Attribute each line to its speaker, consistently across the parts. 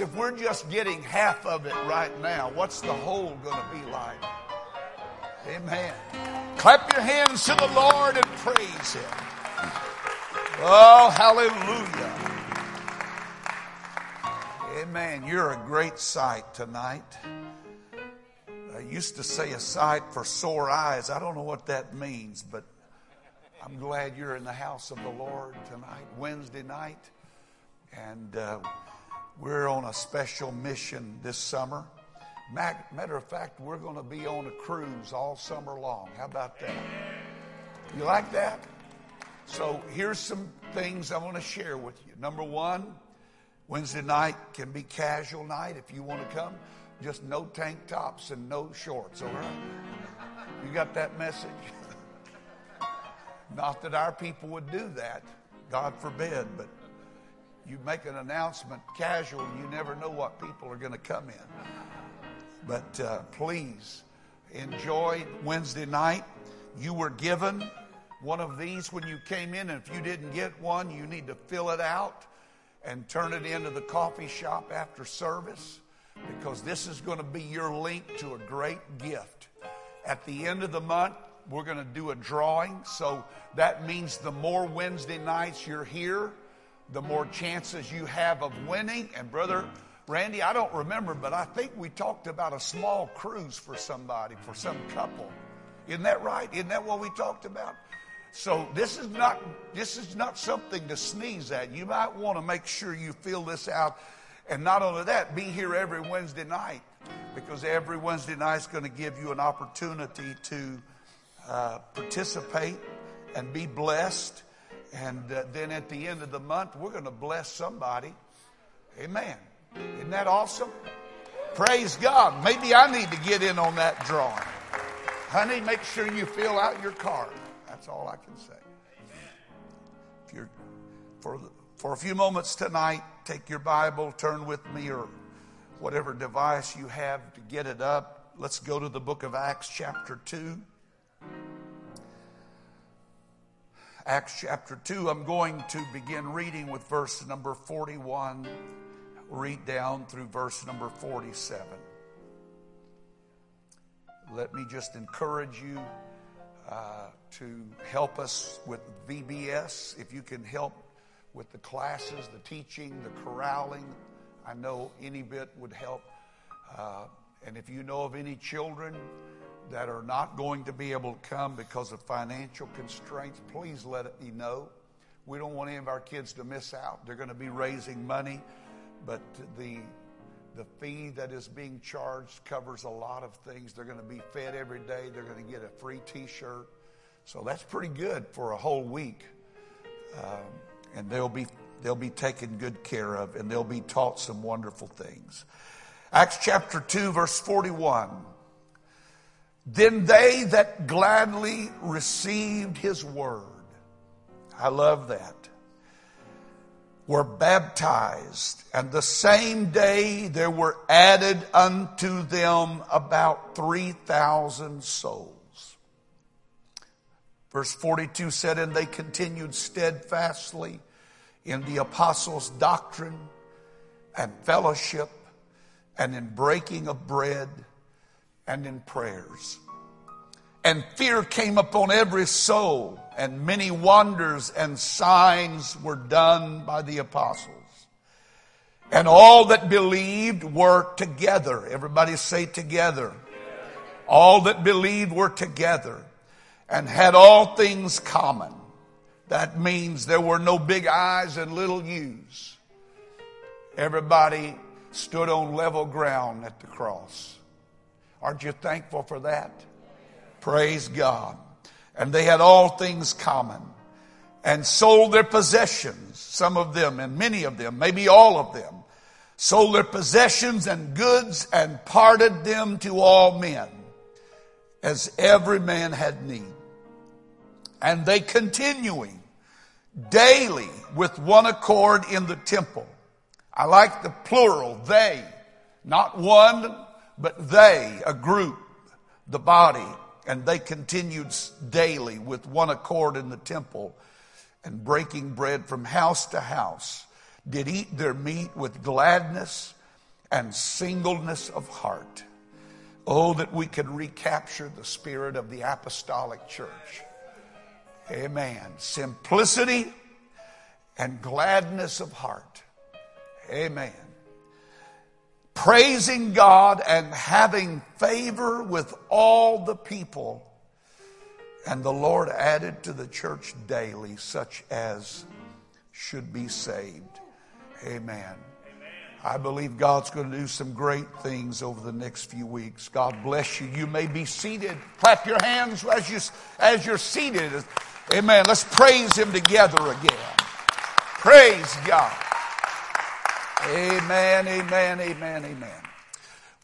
Speaker 1: if we're just getting half of it right now, what's the whole going to be like? Amen. Clap your hands to the Lord and praise Him. Oh, hallelujah. Amen. You're a great sight tonight. I used to say a sight for sore eyes. I don't know what that means, but I'm glad you're in the house of the Lord tonight, Wednesday night. And uh, we're on a special mission this summer. Matter of fact, we're going to be on a cruise all summer long. How about that? You like that? So here's some things I want to share with you. Number one, Wednesday night can be casual night if you want to come. Just no tank tops and no shorts, all right? You got that message? Not that our people would do that, God forbid, but you make an announcement casual, you never know what people are going to come in. But uh, please enjoy Wednesday night. You were given one of these when you came in, and if you didn't get one, you need to fill it out and turn it into the coffee shop after service because this is going to be your link to a great gift. At the end of the month, we're going to do a drawing. So that means the more Wednesday nights you're here, the more chances you have of winning. And brother Randy, I don't remember, but I think we talked about a small cruise for somebody, for some couple. Isn't that right? Isn't that what we talked about? So this is not this is not something to sneeze at. You might want to make sure you fill this out and not only that, be here every Wednesday night because every Wednesday night is going to give you an opportunity to uh, participate and be blessed. And uh, then at the end of the month, we're going to bless somebody. Amen. Isn't that awesome? Praise God. Maybe I need to get in on that drawing. Honey, make sure you fill out your card. That's all I can say. If you're for for a few moments tonight, take your Bible, turn with me, or whatever device you have to get it up. Let's go to the book of Acts, chapter 2. Acts chapter 2, I'm going to begin reading with verse number 41, read down through verse number 47. Let me just encourage you uh, to help us with VBS. If you can help with the classes, the teaching, the corralling. I know any bit would help. Uh, and if you know of any children that are not going to be able to come because of financial constraints, please let me know. We don't want any of our kids to miss out. They're going to be raising money, but the the fee that is being charged covers a lot of things. They're going to be fed every day. They're going to get a free T-shirt, so that's pretty good for a whole week. Um, and they'll be, they'll be taken good care of and they'll be taught some wonderful things. Acts chapter 2, verse 41. Then they that gladly received his word, I love that, were baptized, and the same day there were added unto them about 3,000 souls. Verse 42 said, And they continued steadfastly in the apostles' doctrine and fellowship and in breaking of bread and in prayers. And fear came upon every soul, and many wonders and signs were done by the apostles. And all that believed were together. Everybody say together. All that believed were together and had all things common that means there were no big I's and little U's. Everybody stood on level ground at the cross. Aren't you thankful for that? Praise God. And they had all things common and sold their possessions, some of them and many of them, maybe all of them, sold their possessions and goods and parted them to all men as every man had need and they continuing daily with one accord in the temple. I like the plural, they, not one, but they, a group, the body And they continued daily with one accord in the temple and breaking bread from house to house, did eat their meat with gladness and singleness of heart. Oh, that we could recapture the spirit of the apostolic church. Amen. Simplicity and gladness of heart. Amen. Praising God and having favor with all the people. And the Lord added to the church daily such as should be saved. Amen. I believe God's going to do some great things over the next few weeks. God bless you. You may be seated. Clap your hands as, you, as you're seated. Amen. Let's praise Him together again. Praise God. Amen, amen, amen, amen.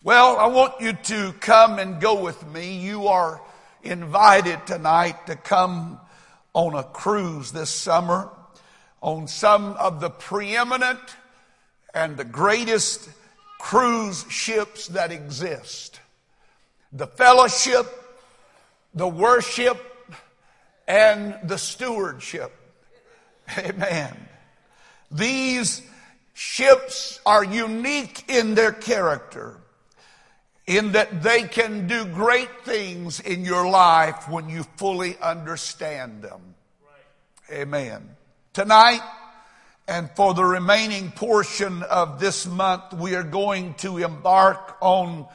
Speaker 1: Well, I want you to come and go with me. You are invited tonight to come on a cruise this summer on some of the preeminent and the greatest cruise ships that exist. The fellowship, the worship, and the stewardship. Amen. These ships are unique in their character in that they can do great things in your life when you fully understand them. Amen. Tonight, and for the remaining portion of this month, we are going to embark on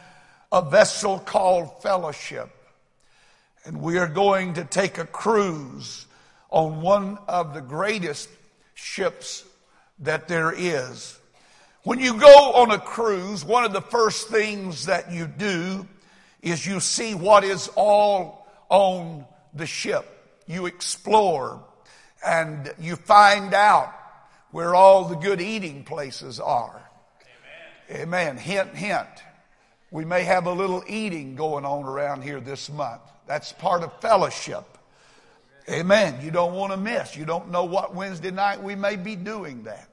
Speaker 1: a vessel called fellowship. And we are going to take a cruise on one of the greatest ships that there is. When you go on a cruise, one of the first things that you do is you see what is all on the ship. You explore and you find out where all the good eating places are. Amen. Amen. Hint, hint. We may have a little eating going on around here this month. That's part of fellowship. Amen. You don't want to miss. You don't know what Wednesday night we may be doing that.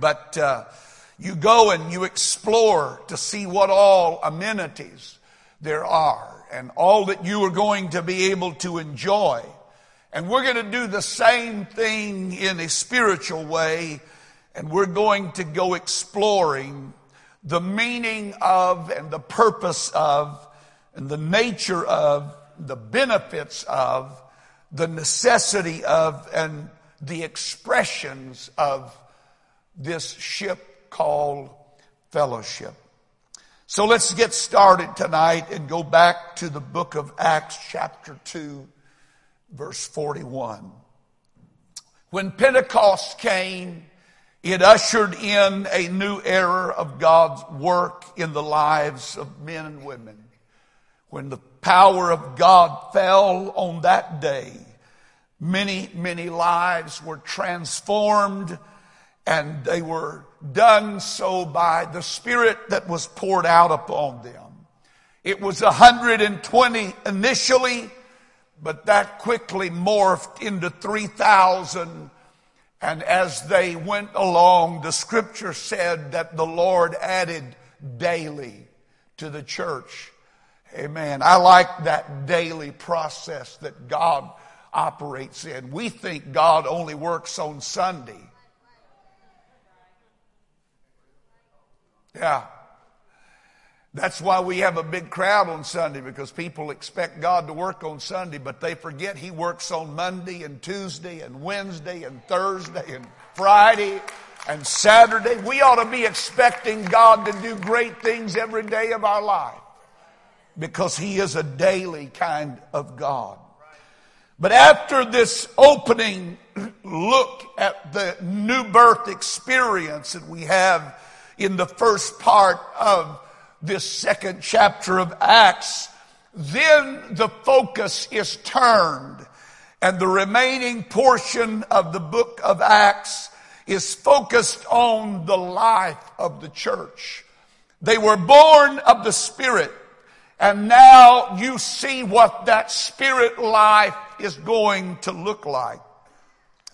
Speaker 1: But uh, you go and you explore to see what all amenities there are and all that you are going to be able to enjoy. And we're going to do the same thing in a spiritual way, and we're going to go exploring the meaning of and the purpose of and the nature of the benefits of the necessity of and the expressions of this ship called fellowship. So let's get started tonight and go back to the book of Acts chapter 2 verse 41. When Pentecost came, it ushered in a new era of God's work in the lives of men and women. When the power of God fell on that day, many, many lives were transformed and they were done so by the Spirit that was poured out upon them. It was 120 initially, but that quickly morphed into 3,000. And as they went along, the scripture said that the Lord added daily to the church. Amen. I like that daily process that God operates in. We think God only works on Sunday. Yeah. That's why we have a big crowd on Sunday because people expect God to work on Sunday, but they forget He works on Monday and Tuesday and Wednesday and Thursday and Friday and Saturday. We ought to be expecting God to do great things every day of our life because He is a daily kind of God. But after this opening look at the new birth experience that we have in the first part of this second chapter of Acts, then the focus is turned and the remaining portion of the book of Acts is focused on the life of the church. They were born of the Spirit and now you see what that Spirit life is going to look like.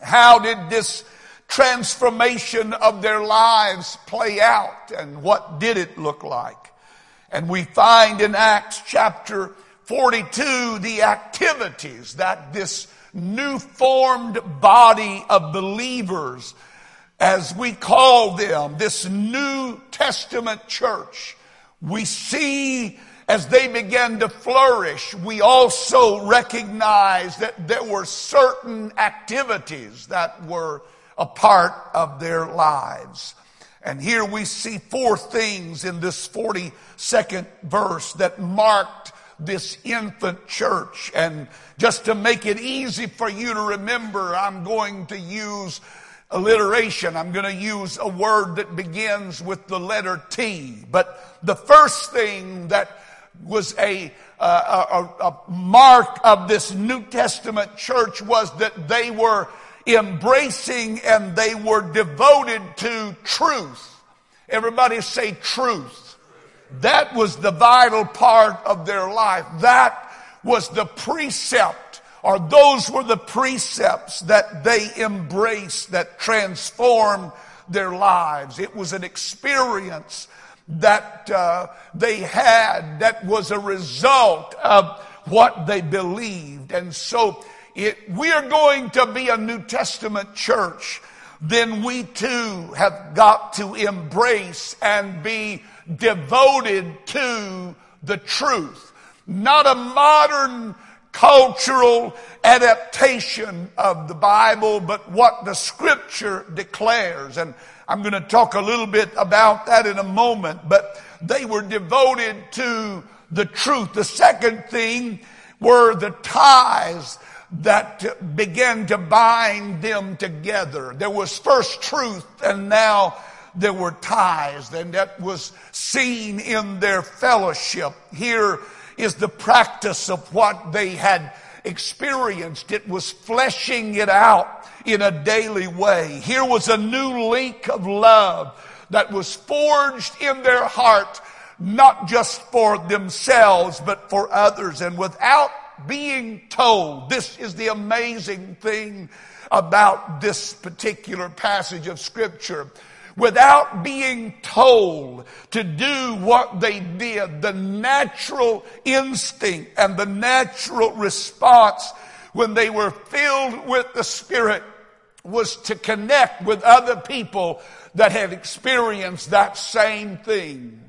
Speaker 1: How did this transformation of their lives play out and what did it look like? And we find in Acts chapter 42, the activities that this new formed body of believers, as we call them, this New Testament church, we see as they began to flourish, we also recognize that there were certain activities that were a part of their lives. And here we see four things in this 42nd verse that marked this infant church. And just to make it easy for you to remember, I'm going to use alliteration. I'm going to use a word that begins with the letter T. But the first thing that was a, uh, a, a mark of this New Testament church was that they were embracing and they were devoted to truth. Everybody say truth. That was the vital part of their life. That was the precept or those were the precepts that they embraced that transformed their lives. It was an experience that uh, they had that was a result of what they believed. And so if we are going to be a New Testament church, then we too have got to embrace and be devoted to the truth. Not a modern cultural adaptation of the Bible, but what the scripture declares. And I'm going to talk a little bit about that in a moment, but they were devoted to the truth. The second thing were the ties that began to bind them together. There was first truth and now there were ties and that was seen in their fellowship. Here is the practice of what they had experienced. It was fleshing it out in a daily way. Here was a new link of love that was forged in their heart, not just for themselves, but for others. And without being told. This is the amazing thing about this particular passage of scripture. Without being told to do what they did, the natural instinct and the natural response when they were filled with the Spirit was to connect with other people that had experienced that same thing.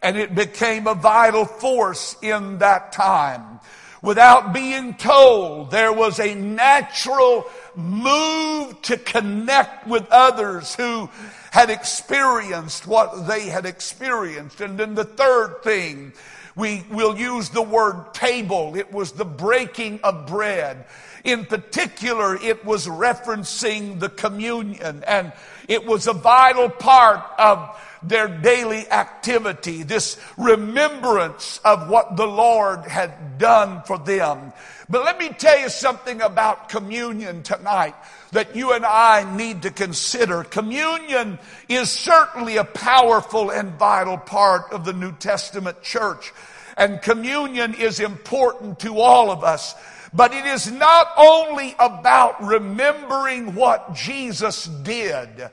Speaker 1: And it became a vital force in that time without being told. There was a natural move to connect with others who had experienced what they had experienced. And then the third thing, we will use the word table. It was the breaking of bread. In particular, it was referencing the communion and it was a vital part of their daily activity, this remembrance of what the Lord had done for them. But let me tell you something about communion tonight that you and I need to consider. Communion is certainly a powerful and vital part of the New Testament church. And communion is important to all of us. But it is not only about remembering what Jesus did,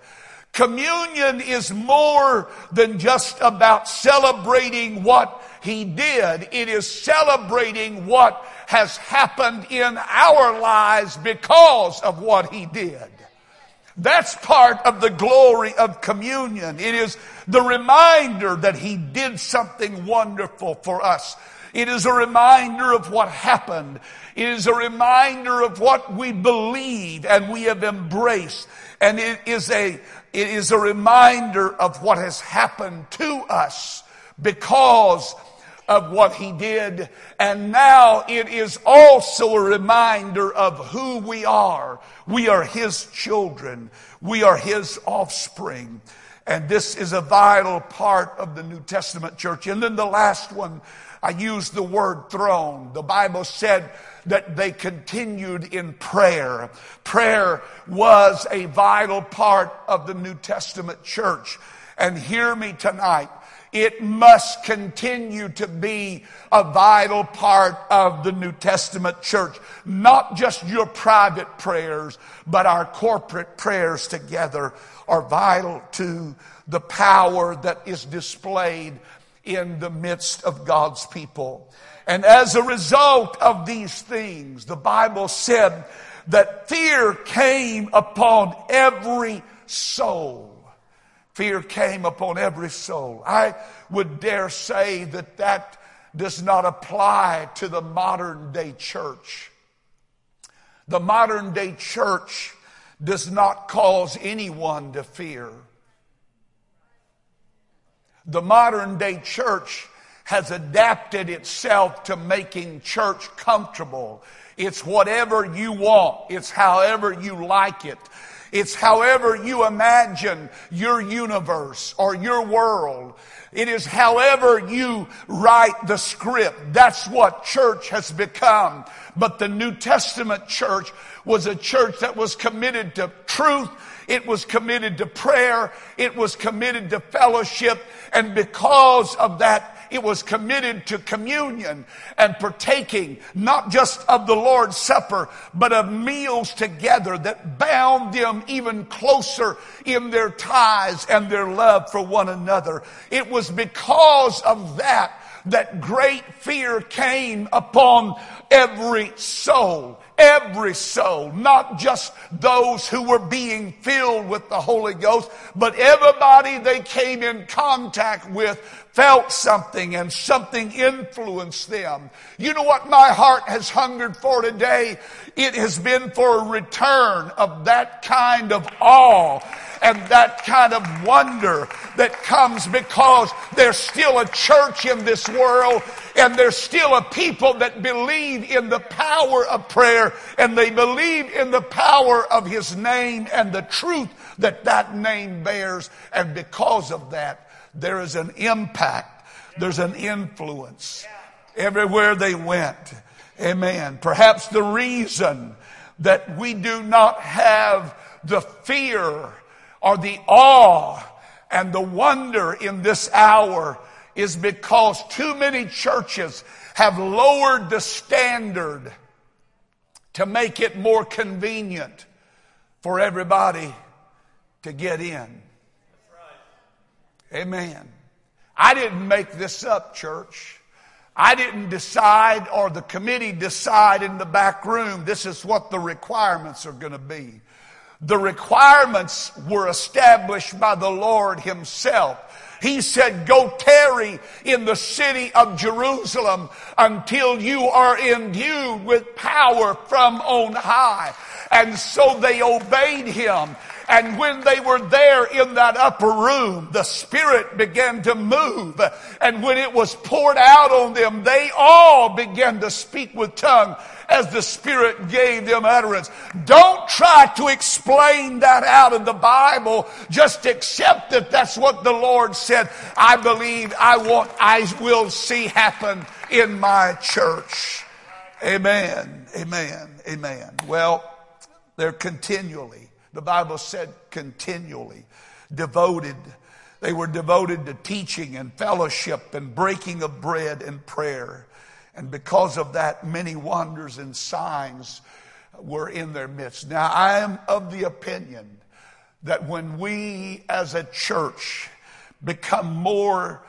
Speaker 1: Communion is more than just about celebrating what he did. It is celebrating what has happened in our lives because of what he did. That's part of the glory of communion. It is the reminder that he did something wonderful for us. It is a reminder of what happened. It is a reminder of what we believe and we have embraced. And it is a, it is a reminder of what has happened to us because of what he did. And now it is also a reminder of who we are. We are his children. We are his offspring. And this is a vital part of the New Testament church. And then the last one, I used the word throne. The Bible said that they continued in prayer. Prayer was a vital part of the New Testament church. And hear me tonight. It must continue to be a vital part of the New Testament church. Not just your private prayers, but our corporate prayers together are vital to the power that is displayed in the midst of God's people. And as a result of these things, the Bible said that fear came upon every soul. Fear came upon every soul. I would dare say that that does not apply to the modern day church. The modern day church does not cause anyone to fear. The modern day church has adapted itself to making church comfortable. It's whatever you want. It's however you like it. It's however you imagine your universe or your world. It is however you write the script. That's what church has become. But the New Testament church was a church that was committed to truth. It was committed to prayer. It was committed to fellowship. And because of that, it was committed to communion and partaking, not just of the Lord's Supper, but of meals together that bound them even closer in their ties and their love for one another. It was because of that that great fear came upon every soul. Every soul, not just those who were being filled with the Holy Ghost, but everybody they came in contact with felt something and something influenced them. You know what my heart has hungered for today? It has been for a return of that kind of awe and that kind of wonder that comes because there's still a church in this world and there's still a people that believe in the power of prayer and they believe in the power of his name and the truth that that name bears and because of that there is an impact, there's an influence everywhere they went. Amen. Perhaps the reason that we do not have the fear or the awe and the wonder in this hour is because too many churches have lowered the standard to make it more convenient for everybody to get in. Amen. I didn't make this up, church. I didn't decide or the committee decide in the back room this is what the requirements are going to be. The requirements were established by the Lord Himself. He said, go tarry in the city of Jerusalem until you are endued with power from on high. And so they obeyed him. And when they were there in that upper room, the Spirit began to move. And when it was poured out on them, they all began to speak with tongue as the Spirit gave them utterance. Don't try to explain that out of the Bible. Just accept that that's what the Lord said. I believe I want, I will see happen in my church. Amen. Amen. Amen. Well, they're continually the Bible said continually devoted. They were devoted to teaching and fellowship and breaking of bread and prayer. And because of that, many wonders and signs were in their midst. Now, I am of the opinion that when we as a church become more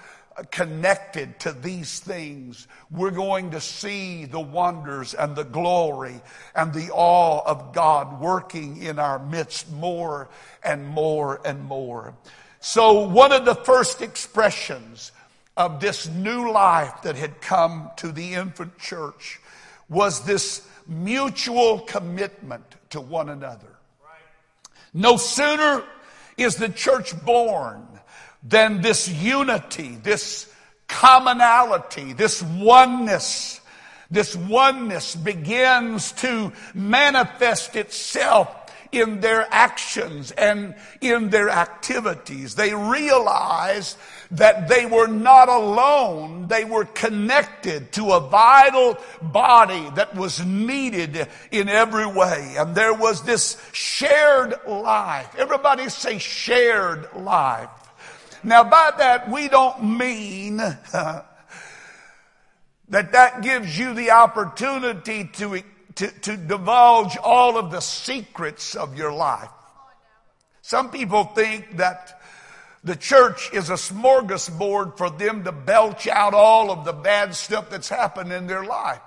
Speaker 1: connected to these things, we're going to see the wonders and the glory and the awe of God working in our midst more and more and more. So, one of the first expressions of this new life that had come to the infant church was this mutual commitment to one another. No sooner is the church born then this unity, this commonality, this oneness, this oneness begins to manifest itself in their actions and in their activities. They realized that they were not alone. They were connected to a vital body that was needed in every way. And there was this shared life. Everybody say shared life. Now, by that, we don't mean that that gives you the opportunity to, to, to divulge all of the secrets of your life. Some people think that The church is a smorgasbord for them to belch out all of the bad stuff that's happened in their life.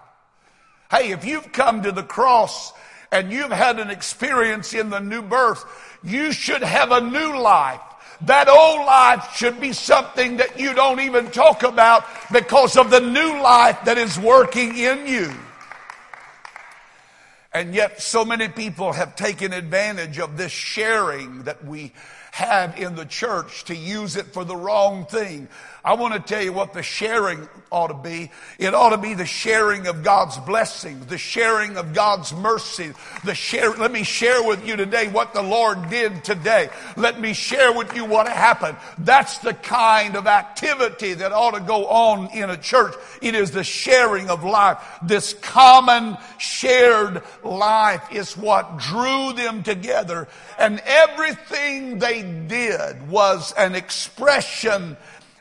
Speaker 1: Hey, if you've come to the cross and you've had an experience in the new birth, you should have a new life. That old life should be something that you don't even talk about because of the new life that is working in you. And yet, so many people have taken advantage of this sharing that we have in the church to use it for the wrong thing. I want to tell you what the sharing ought to be. It ought to be the sharing of God's blessings, the sharing of God's mercy, the share. Let me share with you today what the Lord did today. Let me share with you what happened. That's the kind of activity that ought to go on in a church. It is the sharing of life. This common shared life is what drew them together. And everything they did was an expression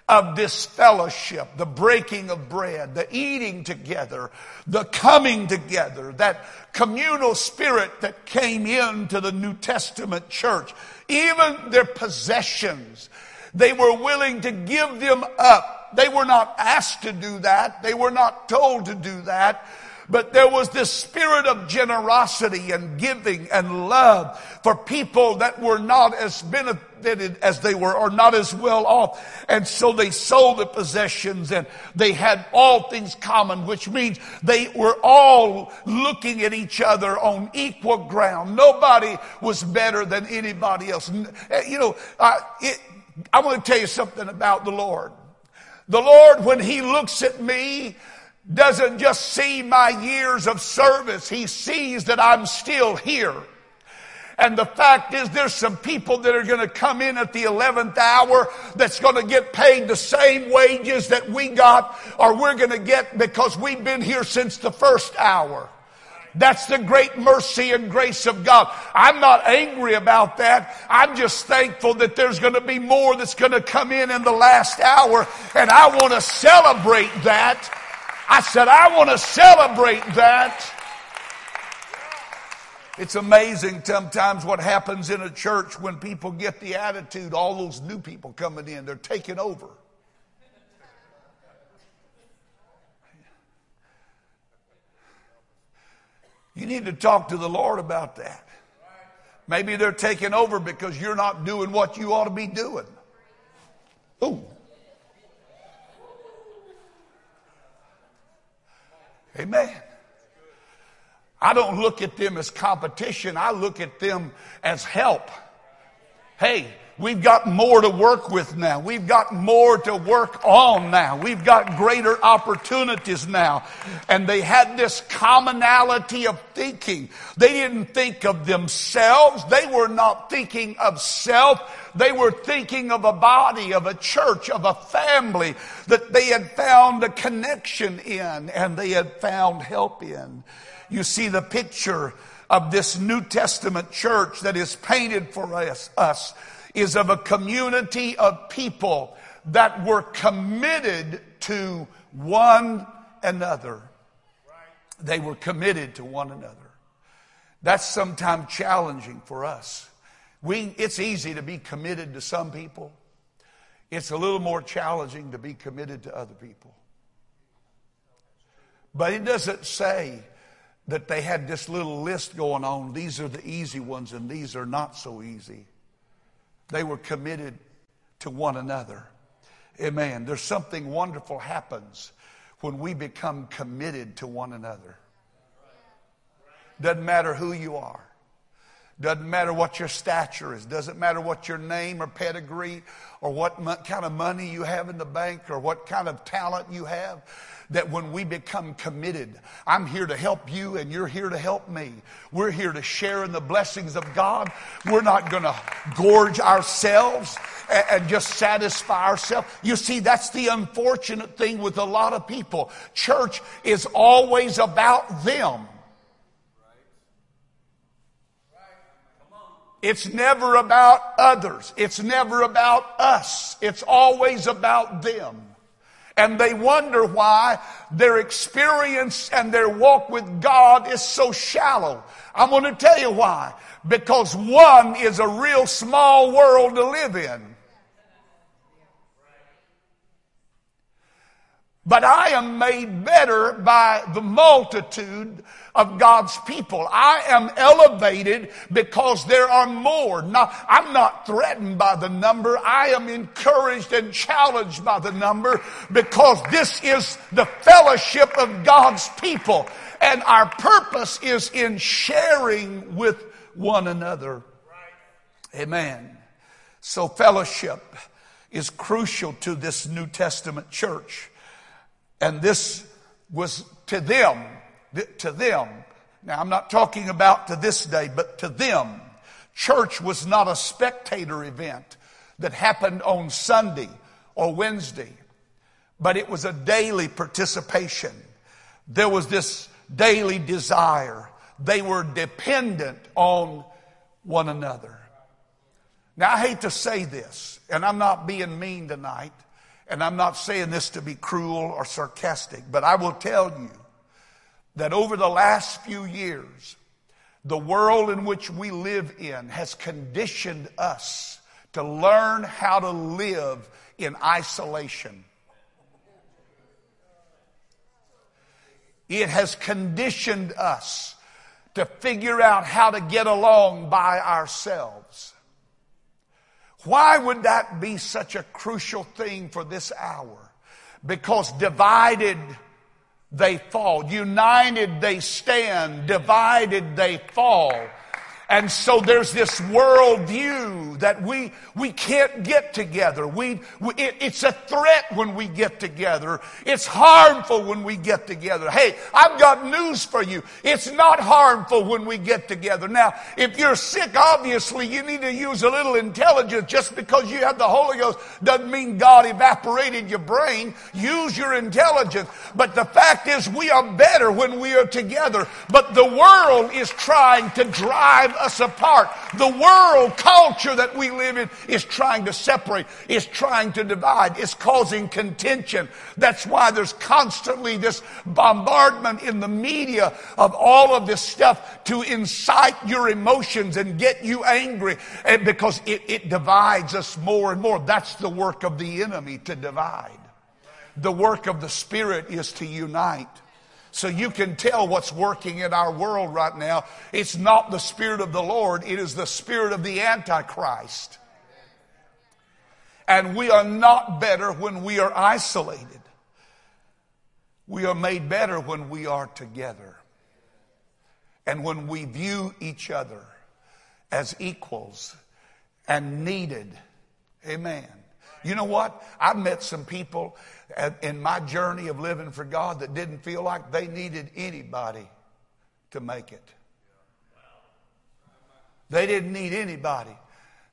Speaker 1: of this fellowship, the breaking of bread, the eating together, the coming together, that communal spirit that came into the New Testament church, even their possessions, they were willing to give them up. They were not asked to do that. They were not told to do that. But there was this spirit of generosity and giving and love for people that were not as benefited as they were or not as well off. And so they sold the possessions and they had all things common, which means they were all looking at each other on equal ground. Nobody was better than anybody else. Eh, you know, uh, it, I want to tell you something about the Lord. The Lord, when He looks at me, doesn't just see my years of service, he sees that I'm still here. And the fact is, there's some people that are going to come in at the 11th hour that's going to get paid the same wages that we got or we're going to get because we've been here since the first hour. That's the great mercy and grace of God. I'm not angry about that. I'm just thankful that there's going to be more that's going to come in in the last hour. And I want to celebrate that. I said, I want to celebrate that. It's amazing sometimes what happens in a church when people get the attitude, all those new people coming in, they're taking over. You need to talk to the Lord about that. Maybe they're taking over because you're not doing what you ought to be doing. Ooh. Amen. I don't look at them as competition. I look at them as help. Hey, we've got more to work with now. We've got more to work on now. We've got greater opportunities now. And they had this commonality of thinking. They didn't think of themselves. They were not thinking of self. They were thinking of a body, of a church, of a family that they had found a connection in and they had found help in. You see the picture of this New Testament church that is painted for us, us is of a community of people that were committed to one another. They were committed to one another. That's sometimes challenging for us. We, it's easy to be committed to some people. It's a little more challenging to be committed to other people. But it doesn't say that they had this little list going on. These are the easy ones and these are not so easy. They were committed to one another. Amen. There's something wonderful happens when we become committed to one another. Doesn't matter who you are. Doesn't matter what your stature is. Doesn't matter what your name or pedigree or what mo- kind of money you have in the bank or what kind of talent you have. That when we become committed, I'm here to help you and you're here to help me. We're here to share in the blessings of God. We're not going to gorge ourselves and, and just satisfy ourselves. You see, that's the unfortunate thing with a lot of people. Church is always about them. It's never about others. It's never about us. It's always about them. And they wonder why their experience and their walk with God is so shallow. I'm going to tell you why. Because one is a real small world to live in. But I am made better by the multitude of God's people. I am elevated because there are more. Not, I'm not threatened by the number. I am encouraged and challenged by the number because this is the fellowship of God's people. And our purpose is in sharing with one another. Amen. So fellowship is crucial to this New Testament church. And this was to them, to them. Now I'm not talking about to this day, but to them. Church was not a spectator event that happened on Sunday or Wednesday, but it was a daily participation. There was this daily desire. They were dependent on one another. Now I hate to say this, and I'm not being mean tonight, and I'm not saying this to be cruel or sarcastic, but I will tell you that over the last few years, the world in which we live in has conditioned us to learn how to live in isolation. It has conditioned us to figure out how to get along by ourselves. Why would that be such a crucial thing for this hour? Because divided they fall. United they stand. Divided they fall. And so there's this worldview that we, we can't get together. We, we it, it's a threat when we get together. It's harmful when we get together. Hey, I've got news for you. It's not harmful when we get together. Now, if you're sick, obviously you need to use a little intelligence. Just because you have the Holy Ghost doesn't mean God evaporated your brain. Use your intelligence. But the fact is we are better when we are together. But the world is trying to drive us apart. The world culture that we live in is trying to separate, is trying to divide, is causing contention. That's why there's constantly this bombardment in the media of all of this stuff to incite your emotions and get you angry and because it, it divides us more and more. That's the work of the enemy to divide. The work of the Spirit is to unite. So you can tell what's working in our world right now. It's not the Spirit of the Lord, it is the Spirit of the Antichrist. And we are not better when we are isolated. We are made better when we are together. And when we view each other as equals and needed. Amen. You know what? I've met some people in my journey of living for God that didn't feel like they needed anybody to make it. They didn't need anybody.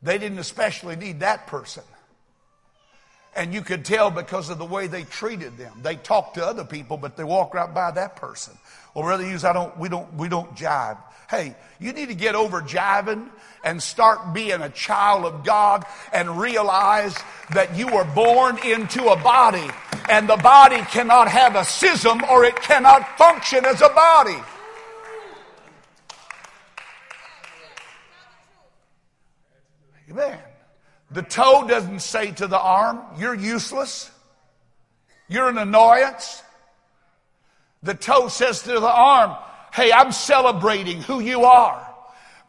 Speaker 1: They didn't especially need that person. And you could tell because of the way they treated them. They talked to other people, but they walk right by that person. Or rather use, I don't, we don't, we don't jive. Hey, you need to get over jiving and start being a child of God and realize that you were born into a body and the body cannot have a schism or it cannot function as a body. Amen. The toe doesn't say to the arm, You're useless. You're an annoyance. The toe says to the arm, Hey, I'm celebrating who you are.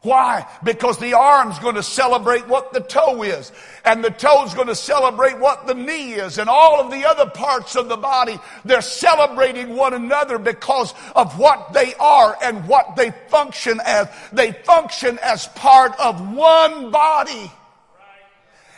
Speaker 1: Why? Because the arm's going to celebrate what the toe is, and the toe's going to celebrate what the knee is, and all of the other parts of the body, they're celebrating one another because of what they are and what they function as. They function as part of one body.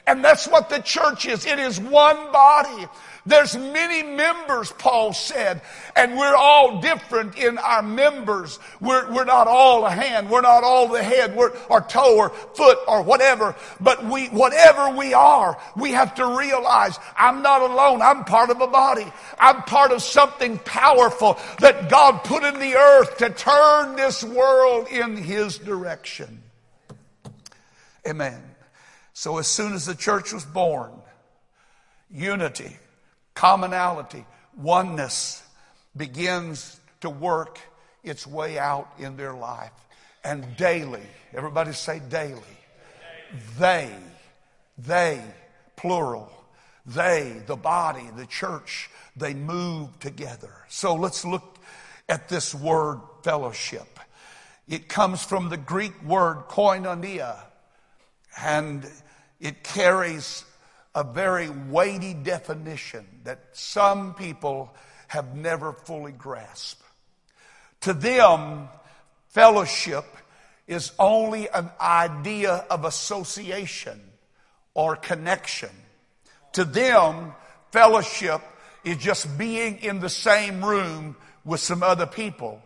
Speaker 1: And that's what the church is. It is one body. There's many members, Paul said, and we're all different in our members. We're, we're not all a hand. We're not all the head we're, or toe or foot or whatever. But we, whatever we are, we have to realize I'm not alone. I'm part of a body. I'm part of something powerful that God put in the earth to turn this world in His direction. Amen. So as soon as the church was born, unity, commonality, oneness begins to work its way out in their life. And daily, everybody say daily, they, they, plural, They, the body, the church, they move together. So let's look at this word fellowship. It comes from the Greek word koinonia, and it carries a very weighty definition that some people have never fully grasped. To them, fellowship is only an idea of association or connection. To them, fellowship is just being in the same room with some other people.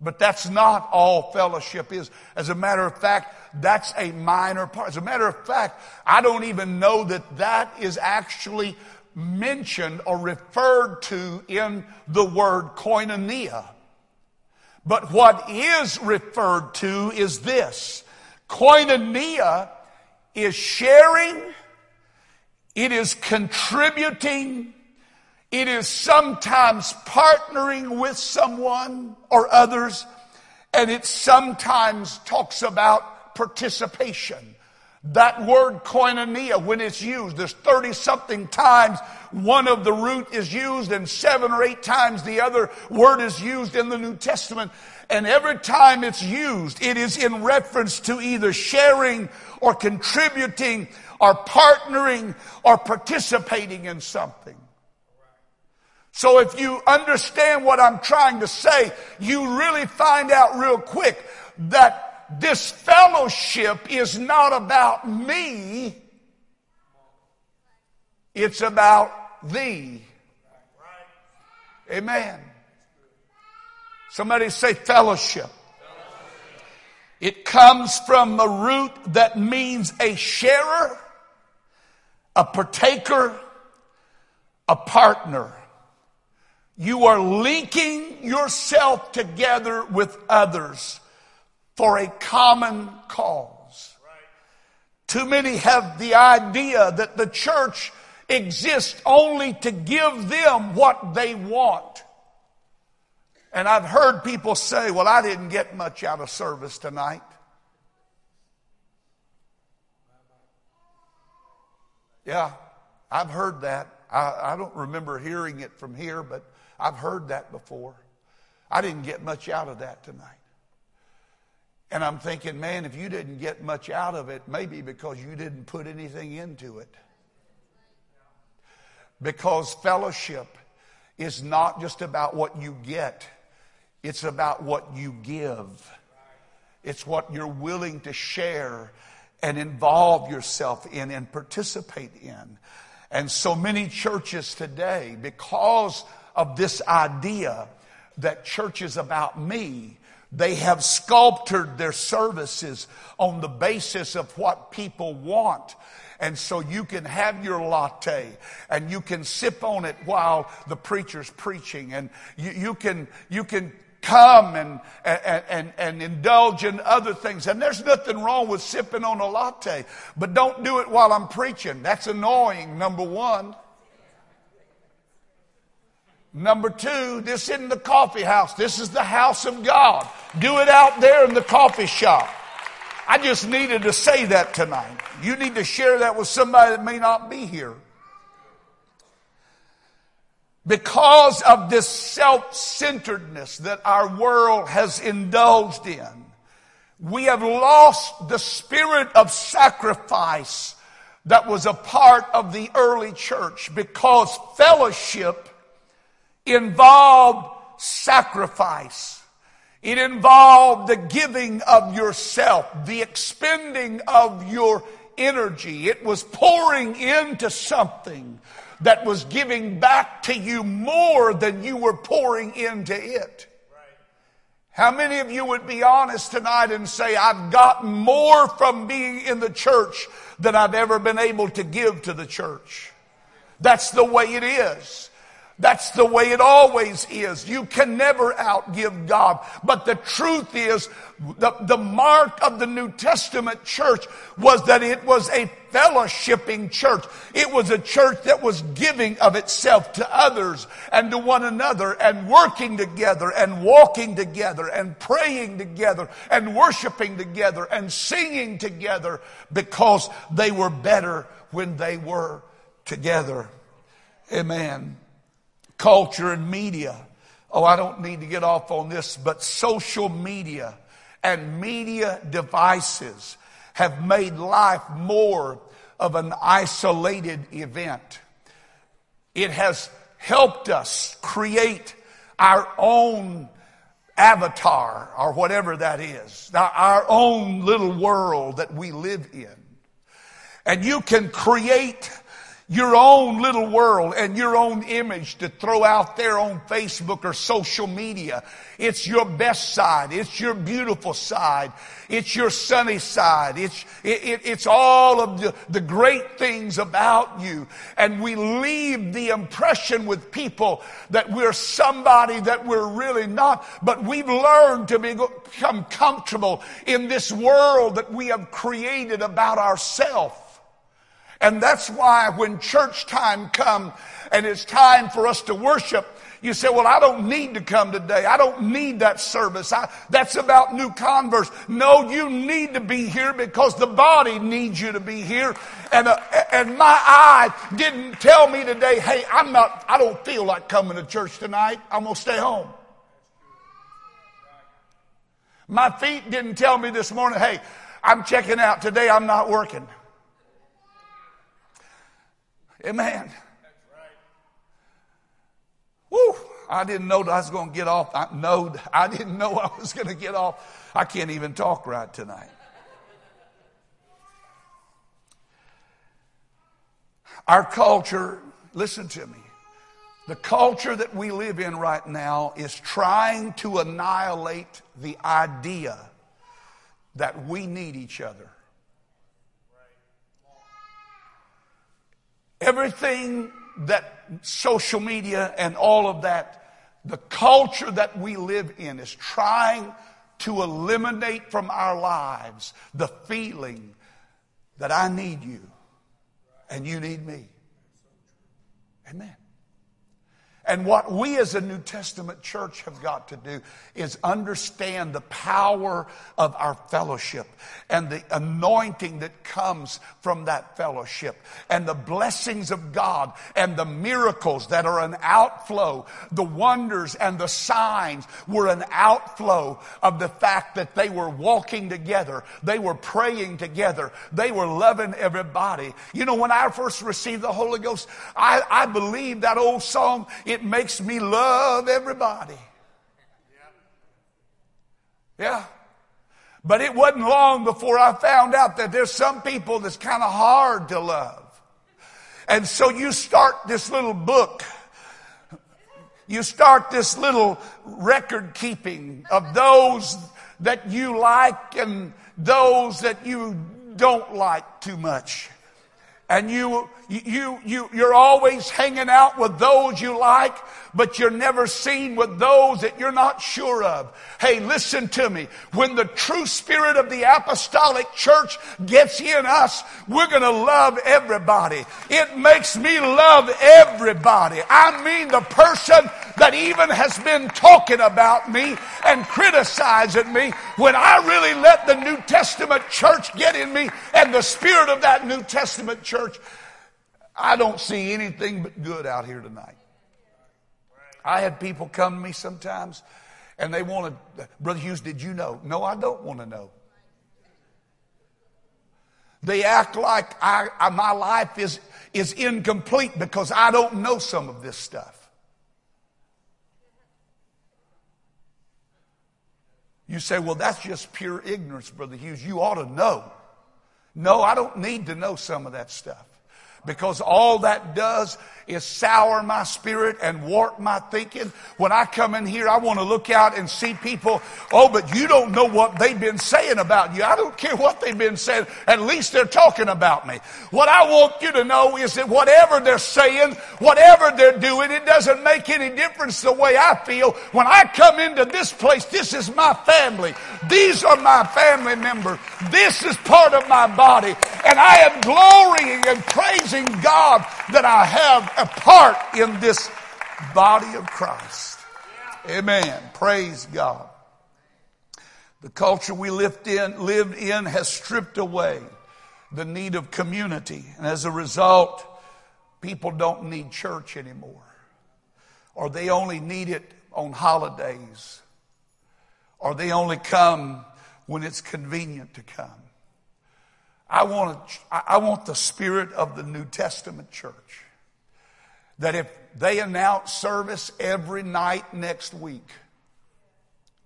Speaker 1: But that's not all fellowship is. As a matter of fact, that's a minor part. As a matter of fact, I don't even know that that is actually mentioned or referred to in the word koinonia. But what is referred to is this. Koinonia is sharing, it is contributing, it is sometimes partnering with someone or others, and it sometimes talks about participation. That word koinonia, when it's used, there's 30 something times one of the root is used and seven or eight times the other word is used in the New Testament. And every time it's used, it is in reference to either sharing or contributing or partnering or participating in something. So if you understand what I'm trying to say, you really find out real quick that this fellowship is not about me, it's about thee. Amen. Somebody say fellowship. It comes from the root that means a sharer, a partaker, a partner. You are linking yourself together with others for a common cause. Too many have the idea that the church exists only to give them what they want. And I've heard people say, well, I didn't get much out of service tonight. Yeah, I've heard that. I, I, don't remember hearing it from here, but I've heard that before. I didn't get much out of that tonight. And I'm thinking, man, if you didn't get much out of it, maybe because you didn't put anything into it. Because fellowship is not just about what you get, it's about what you give. It's what you're willing to share and involve yourself in and participate in. And so many churches today, because of this idea that church is about me, they have sculpted their services on the basis of what people want. And so you can have your latte and you can sip on it while the preacher's preaching and you, you can, you can come and, and, and, and indulge in other things. And there's nothing wrong with sipping on a latte, but don't do it while I'm preaching. That's annoying, number one. Number two, this isn't the coffee house. This is the house of God. Do it out there in the coffee shop. I just needed to say that tonight. You need to share that with somebody that may not be here. Because of this self-centeredness that our world has indulged in, we have lost the spirit of sacrifice that was a part of the early church because fellowship involved sacrifice. It involved the giving of yourself, the expending of your energy. It was pouring into something that was giving back to you more than you were pouring into it. How many of you would be honest tonight and say, I've gotten more from being in the church than I've ever been able to give to the church? That's the way it is. That's the way it always is. You can never outgive God. But the truth is, the, the mark of the New Testament church was that it was a fellowshipping church. It was a church that was giving of itself to others and to one another and working together and walking together and praying together and worshiping together and singing together because they were better when they were together. Amen culture and media. Oh, I don't need to get off on this, but social media and media devices have made life more of an isolated event. It has helped us create our own avatar or whatever that is, our own little world that we live in. And you can create your own little world and your own image to throw out there on Facebook or social media. It's your best side. It's your beautiful side. It's your sunny side. It's, it, it, it's all of the, the great things about you. And we leave the impression with people that we're somebody that we're really not. But we've learned to become comfortable in this world that we have created about ourselves. And that's why when church time comes and it's time for us to worship, you say, well, I don't need to come today. I don't need that service. I, that's about new converts. No, you need to be here because the body needs you to be here. And, uh, and my eye didn't tell me today, hey, I'm not, I don't feel like coming to church tonight. I'm going to stay home. My feet didn't tell me this morning, hey, I'm checking out today. I'm not working. Amen. Woo! I didn't know I was going to get off. I know I didn't know I was going to get off. I can't even talk right tonight. Our culture, listen to me. The culture that we live in right now is trying to annihilate the idea that we need each other. Everything that social media and all of that, the culture that we live in is trying to eliminate from our lives the feeling that I need you and you need me. Amen. And what we as a New Testament church have got to do is understand the power of our fellowship and the anointing that comes from that fellowship and the blessings of God and the miracles that are an outflow. The wonders and the signs were an outflow of the fact that they were walking together. They were praying together. They were loving everybody. You know, when I first received the Holy Ghost, I, I believe that old song, it it makes me love everybody. Yeah. But it wasn't long before I found out that there's some people that's kind of hard to love. And so you start this little book. You start this little record keeping of those that you like and those that you don't like too much. And you you, you, you're always hanging out with those you like, but you're never seen with those that you're not sure of. Hey, listen to me. When the true spirit of the apostolic church gets in us, we're going to love everybody. It makes me love everybody. I mean the person that even has been talking about me and criticizing me when I really let the New Testament church get in me and the spirit of that New Testament church I don't see anything but good out here tonight. I had people come to me sometimes and they wanted, Brother Hughes, did you know? No, I don't want to know. They act like I, I, my life is, is incomplete because I don't know some of this stuff. You say, well, that's just pure ignorance, Brother Hughes. You ought to know. No, I don't need to know some of that stuff. Because all that does is sour my spirit and warp my thinking. When I come in here, I want to look out and see people, oh, but you don't know what they've been saying about you. I don't care what they've been saying. At least they're talking about me. What I want you to know is that whatever they're saying, whatever they're doing, it doesn't make any difference the way I feel. When I come into this place, this is my family. These are my family members. This is part of my body. And I am glorying and praising God that I have a part in this body of Christ. Amen. Praise God. The culture we lived in, lived in has stripped away the need of community. And as a result, people don't need church anymore. Or they only need it on holidays. Or they only come when it's convenient to come. I want, I want the spirit of the New Testament church that if they announce service every night next week,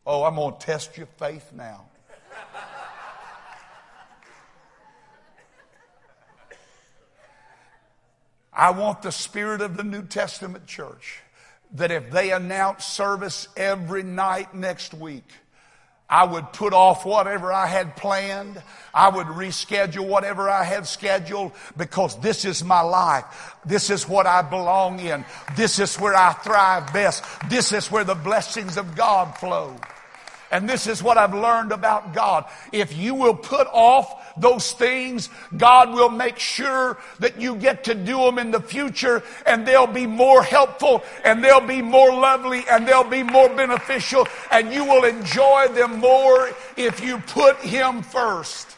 Speaker 1: oh, I'm going to test your faith now. I want the spirit of the New Testament church that if they announce service every night next week, I would put off whatever I had planned. I would reschedule whatever I had scheduled because this is my life. This is what I belong in. This is where I thrive best. This is where the blessings of God flow. And this is what I've learned about God. If you will put off those things, God will make sure that you get to do them in the future and they'll be more helpful and they'll be more lovely and they'll be more beneficial and you will enjoy them more if you put Him first.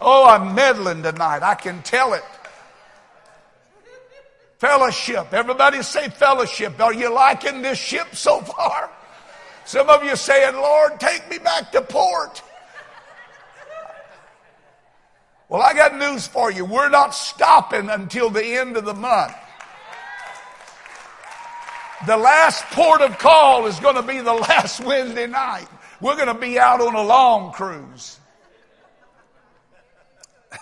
Speaker 1: Oh, I'm meddling tonight. I can tell it. Fellowship. Everybody say fellowship. Are you liking this ship so far? Some of you saying, Lord, take me back to port. Well, I got news for you. We're not stopping until the end of the month. The last port of call is going to be the last Wednesday night. We're going to be out on a long cruise.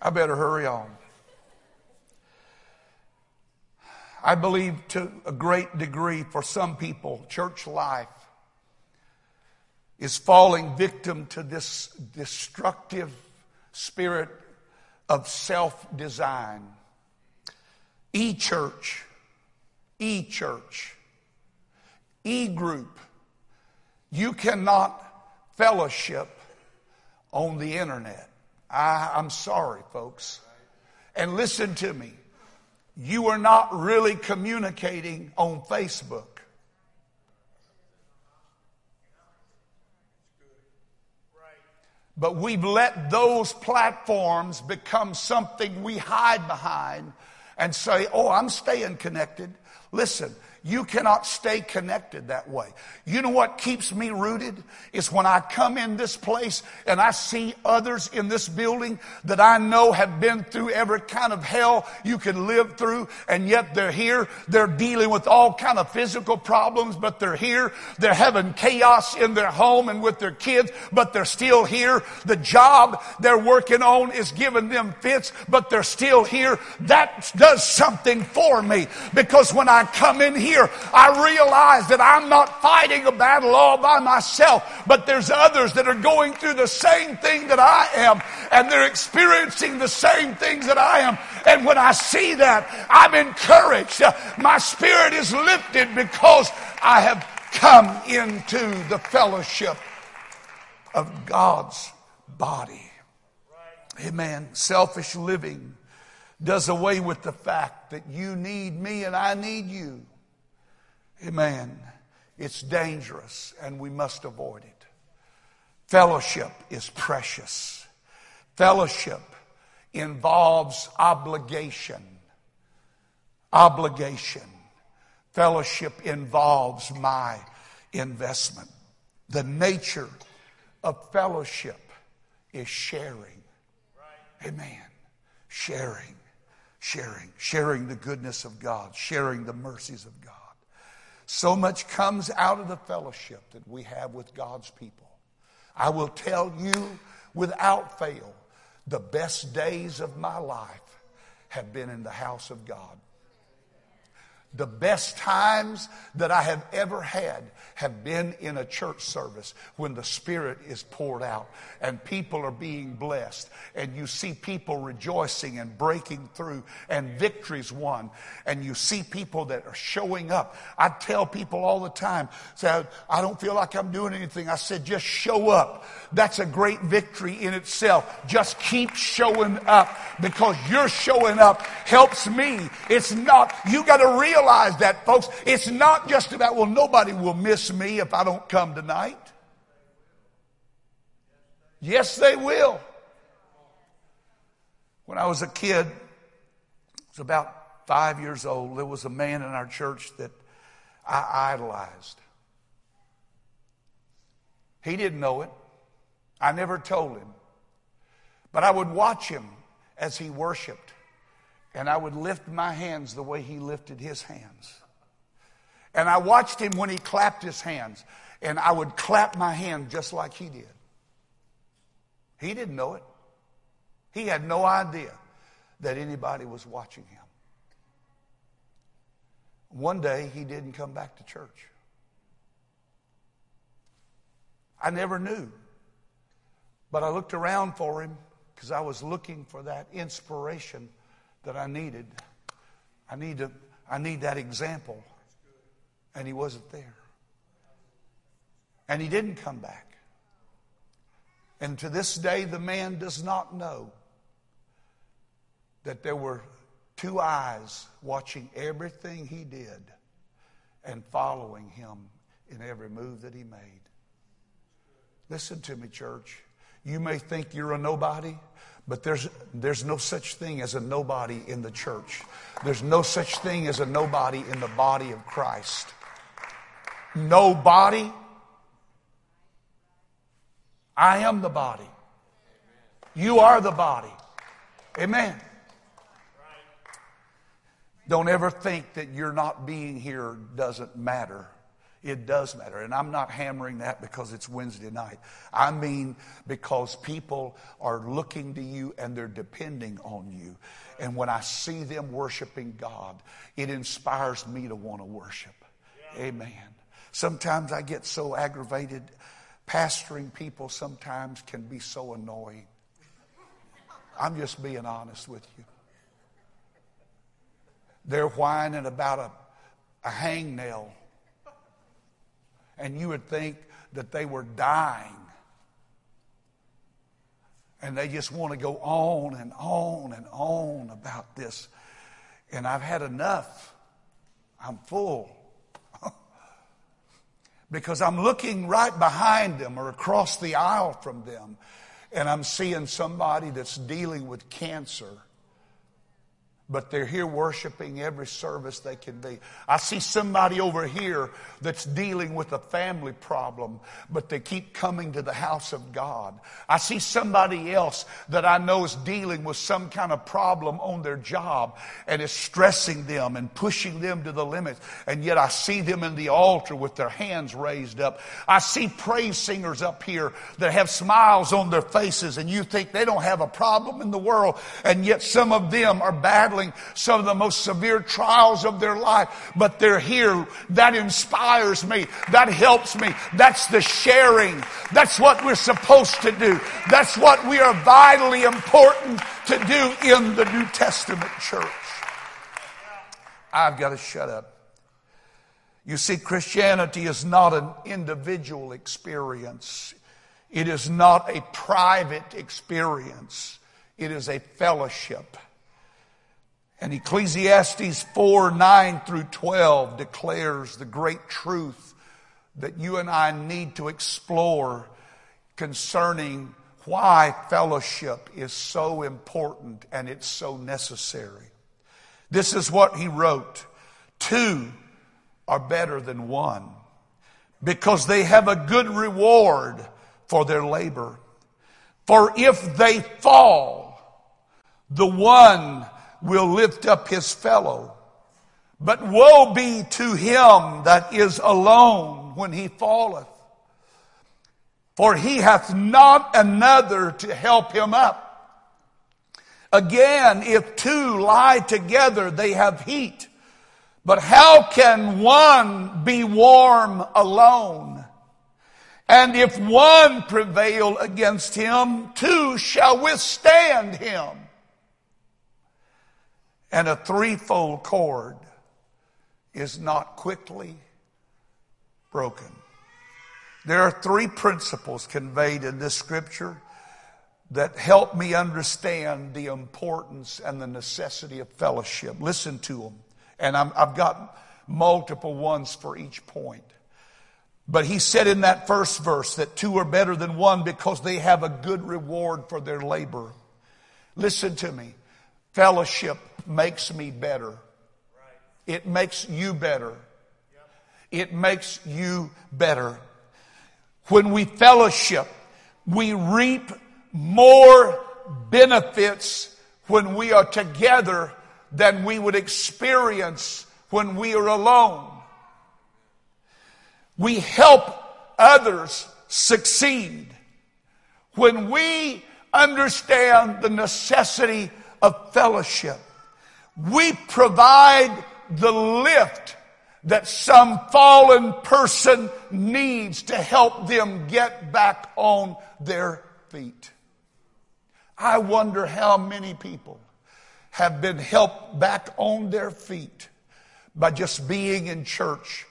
Speaker 1: I better hurry on. I believe to a great degree for some people, church life is falling victim to this destructive spirit of self design. E church, e church, e group. You cannot fellowship on the internet. I, I'm sorry, folks. And listen to me you are not really communicating on Facebook. But we've let those platforms become something we hide behind and say, oh, I'm staying connected. Listen, you cannot stay connected that way. You know what keeps me rooted? Is when I come in this place and I see others in this building that I know have been through every kind of hell you can live through, and yet they're here. They're dealing with all kind of physical problems, but they're here. They're having chaos in their home and with their kids, but they're still here. The job they're working on is giving them fits, but they're still here. That does something for me because when I come in here, I realize that I'm not fighting a battle all by myself, but there's others that are going through the same thing that I am, and they're experiencing the same things that I am. And when I see that, I'm encouraged. My spirit is lifted because I have come into the fellowship of God's body. Amen. Selfish living does away with the fact that you need me and I need you. Amen. It's dangerous and we must avoid it. Fellowship is precious. Fellowship involves obligation. Obligation. Fellowship involves my investment. The nature of fellowship is sharing. Amen. Sharing, sharing, sharing the goodness of God, sharing the mercies of God. So much comes out of the fellowship that we have with God's people. I will tell you without fail The best days of my life have been in the house of God. The best times that I have ever had have been in a church service when the Spirit is poured out and people are being blessed and you see people rejoicing and breaking through and victories won and you see people that are showing up. I tell people all the time, say, I don't feel like I'm doing anything. I said, just show up. That's a great victory in itself. Just keep showing up because your showing up helps me. It's not, you got to realize that, folks. It's not just about, well, nobody will miss me if I don't come tonight. Yes, they will. When I was a kid, I was about five years old, there was a man in our church that I idolized. He didn't know it. I never told him. But I would watch him as he worshiped, and I would lift my hands the way he lifted his hands. And I watched him when he clapped his hands, and I would clap my hand just like he did. He didn't know it. He had no idea that anybody was watching him. One day, he didn't come back to church. I never knew. But I looked around for him because I was looking for that inspiration that I needed. I need, to, I need that example. And he wasn't there. And he didn't come back. And to this day, the man does not know that there were two eyes watching everything he did and following him in every move that he made. Listen to me, church. You may think you're a nobody, but there's, there's no such thing as a nobody in the church. There's no such thing as a nobody in the body of Christ. Nobody. I am the body. You are the body. Amen. Don't ever think that you're not being here doesn't matter. It does matter. And I'm not hammering that because it's Wednesday night. I mean because people are looking to you and they're depending on you. And when I see them worshiping God, it inspires me to want to worship. Amen. Sometimes I get so aggravated. Pastoring people sometimes can be so annoying. I'm just being honest with you. They're whining about a, a hangnail and you would think that they were dying. And they just want to go on and on and on about this. And I've had enough. I'm full. because I'm looking right behind them or across the aisle from them, and I'm seeing somebody that's dealing with cancer but they're here worshiping every service they can be. I see somebody over here that's dealing with a family problem, but they keep coming to the house of God. I see somebody else that I know is dealing with some kind of problem on their job and is stressing them and pushing them to the limit. And yet I see them in the altar with their hands raised up. I see praise singers up here that have smiles on their faces and you think they don't have a problem in the world. And yet some of them are battling battling some of the most severe trials of their life, but they're here. That inspires me. That helps me. That's the sharing. That's what we're supposed to do. That's what we are vitally important to do in the New Testament church. I've got to shut up. You see, Christianity is not an individual experience. It is not a private experience. It is a fellowship. And Ecclesiastes 4 9 through 12 declares the great truth that you and I need to explore concerning why fellowship is so important and it's so necessary. This is what he wrote Two are better than one because they have a good reward for their labor. For if they fall, the one will lift up his fellow. But woe be to him that is alone when he falleth. For he hath not another to help him up. Again, if two lie together, they have heat. But how can one be warm alone? And if one prevail against him, two shall withstand him. And a threefold cord is not quickly broken. There are three principles conveyed in this scripture that help me understand the importance and the necessity of fellowship. Listen to them. And i have got multiple ones for each point. But he said in that first verse that two are better than one because they have a good reward for their labor. Listen to me. Fellowship makes me better. It makes you better. It makes you better. When we fellowship, we reap more benefits when we are together than we would experience when we are alone. We help others succeed when we understand the necessity of fellowship. We provide the lift that some fallen person needs to help them get back on their feet. I wonder how many people have been helped back on their feet by just being in church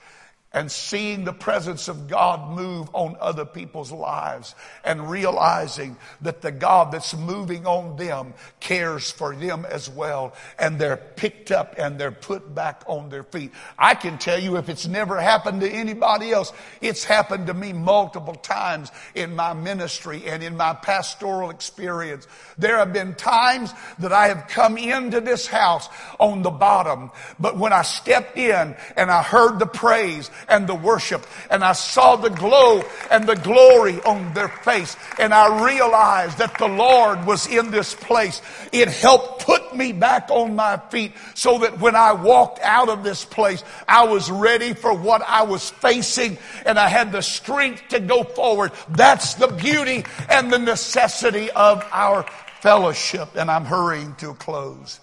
Speaker 1: and seeing the presence of God move on other people's lives and realizing that the God that's moving on them cares for them as well and they're picked up and they're put back on their feet. I can tell you if it's never happened to anybody else, it's happened to me multiple times in my ministry and in my pastoral experience. There have been times that I have come into this house on the bottom, but when I stepped in and I heard the praise and the worship. And I saw the glow and the glory on their face. And I realized that the Lord was in this place. It helped put me back on my feet so that when I walked out of this place, I was ready for what I was facing and I had the strength to go forward. That's the beauty and the necessity of our fellowship. And I'm hurrying to a close.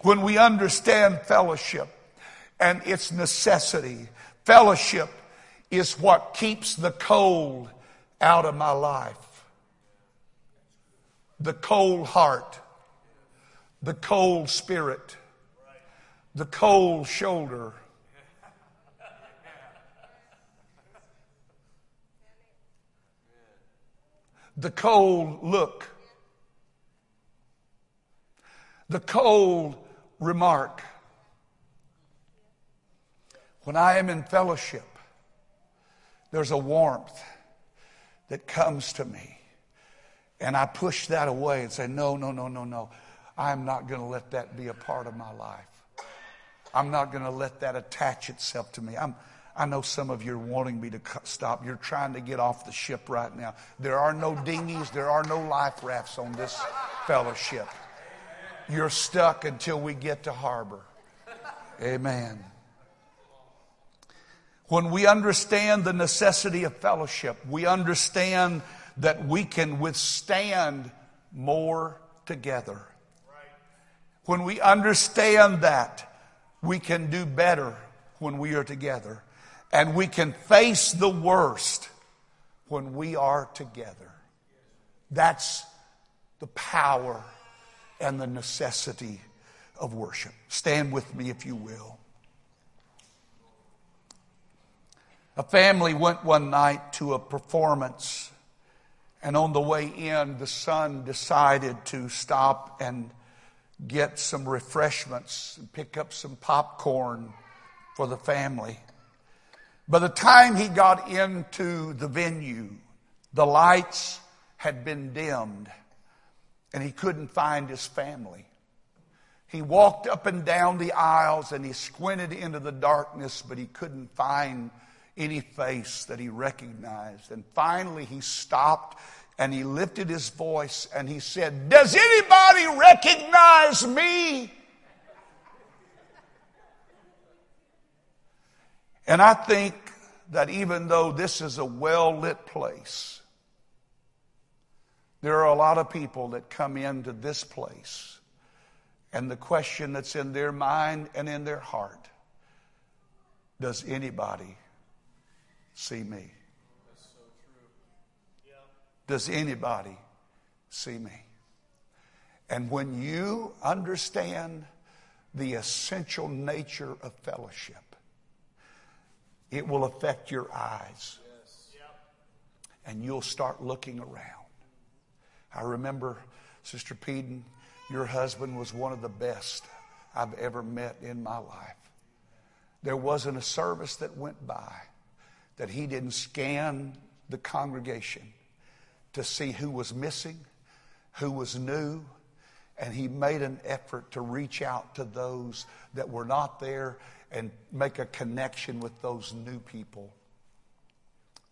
Speaker 1: When we understand fellowship and its necessity, Fellowship is what keeps the cold out of my life. The cold heart, the cold spirit, the cold shoulder. The cold look, the cold remark. When I am in fellowship, there's a warmth that comes to me. And I push that away and say, no, no, no, no, no. I'm not going to let that be a part of my life. I'm not going to let that attach itself to me. I'm, I know some of you are wanting me to stop. You're trying to get off the ship right now. There are no dinghies, there are no life rafts on this fellowship. You're stuck until we get to harbor. Amen. When we understand the necessity of fellowship, we understand that we can withstand more together. When we understand that, we can do better when we are together. And we can face the worst when we are together. That's the power and the necessity of worship. Stand with me if you will. A family went one night to a performance, and on the way in, the son decided to stop and get some refreshments and pick up some popcorn for the family. By the time he got into the venue, the lights had been dimmed and he couldn't find his family. He walked up and down the aisles and he squinted into the darkness, but he couldn't find any face that he recognized. And finally, he stopped and he lifted his voice and he said, Does anybody recognize me? And I think that even though this is a well lit place, there are a lot of people that come into this place And the question that's in their mind and in their heart does anybody see me? Does anybody see me? And when you understand the essential nature of fellowship, it will affect your eyes. And you'll start looking around. I remember, Sister Peden, your husband was one of the best I've ever met in my life. There wasn't a service that went by that he didn't scan the congregation to see who was missing, who was new, and he made an effort to reach out to those that were not there and make a connection with those new people.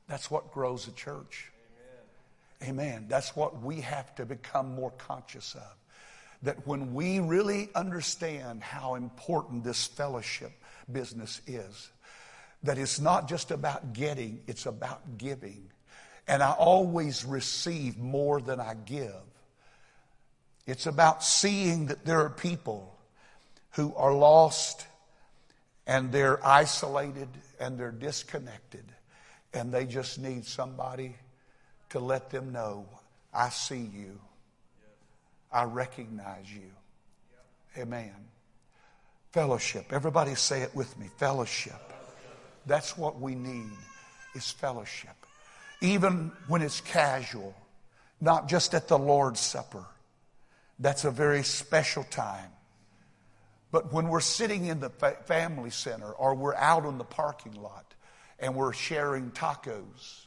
Speaker 1: That's what grows a church. Amen. Amen. That's what we have to become more conscious of. That when we really understand how important this fellowship business is, that it's not just about getting, it's about giving. And I always receive more than I give. It's about seeing that there are people who are lost and they're isolated and they're disconnected and they just need somebody to let them know I see you. I recognize you. Amen. Fellowship. Everybody say it with me. Fellowship. That's what we need is fellowship even when it's casual, not just at the Lord's Supper. That's a very special time. But when we're sitting in the family center or we're out in the parking lot and we're sharing tacos,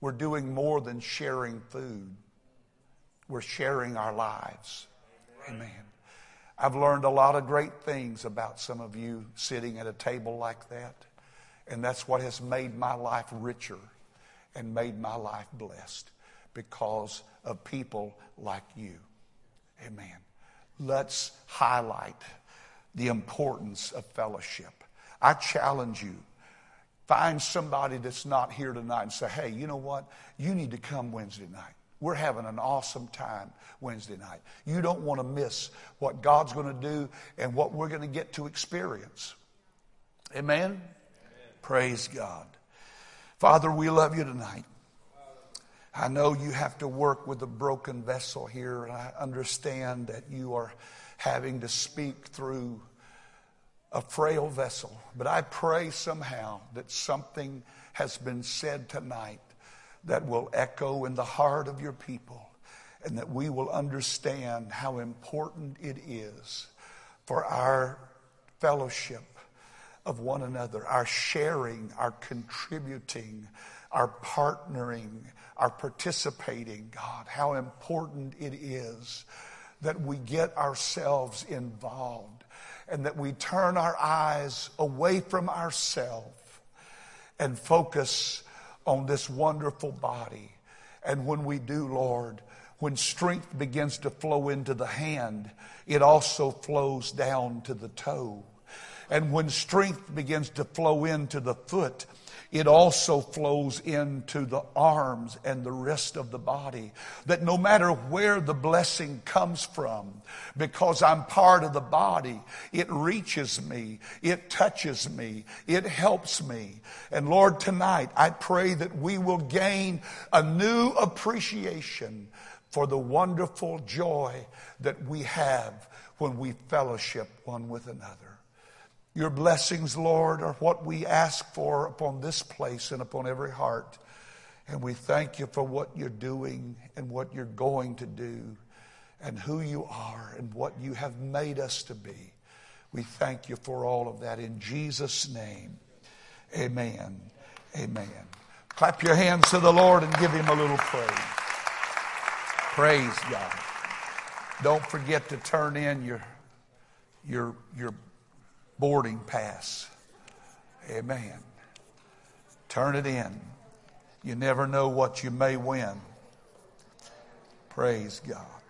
Speaker 1: we're doing more than sharing food. We're sharing our lives. Amen. I've learned a lot of great things about some of you sitting at a table like that. And that's what has made my life richer and made my life blessed because of people like you. Amen. Let's highlight the importance of fellowship. I challenge you. Find somebody that's not here tonight and say, hey, you know what? You need to come Wednesday night. We're having an awesome time Wednesday night. You don't want to miss what God's going to do and what we're going to get to experience. Amen? Praise God. Father, we love you tonight. I know you have to work with a broken vessel here, and I understand that you are having to speak through a frail vessel. But I pray somehow that something has been said tonight that will echo in the heart of your people, and that we will understand how important it is for our fellowship of one another, our sharing, our contributing, our partnering, our participating. God, how important it is that we get ourselves involved and that we turn our eyes away from ourselves and focus on this wonderful body. And when we do, Lord, when strength begins to flow into the hand, it also flows down to the toe. And when strength begins to flow into the foot, it also flows into the arms and the rest of the body. That no matter where the blessing comes from, because I'm part of the body, it reaches me, it touches me, it helps me. And Lord, tonight I pray that we will gain a new appreciation for the wonderful joy that we have when we fellowship one with another. Your blessings, Lord, are what we ask for upon this place and upon every heart. And we thank you for what you're doing and what you're going to do and who you are and what you have made us to be. We thank you for all of that in Jesus' name. Amen. Amen. Clap your hands to the Lord and give him a little praise. Praise God. Don't forget to turn in your, your, your boarding pass. Amen. Turn it in. You never know what you may win. Praise God.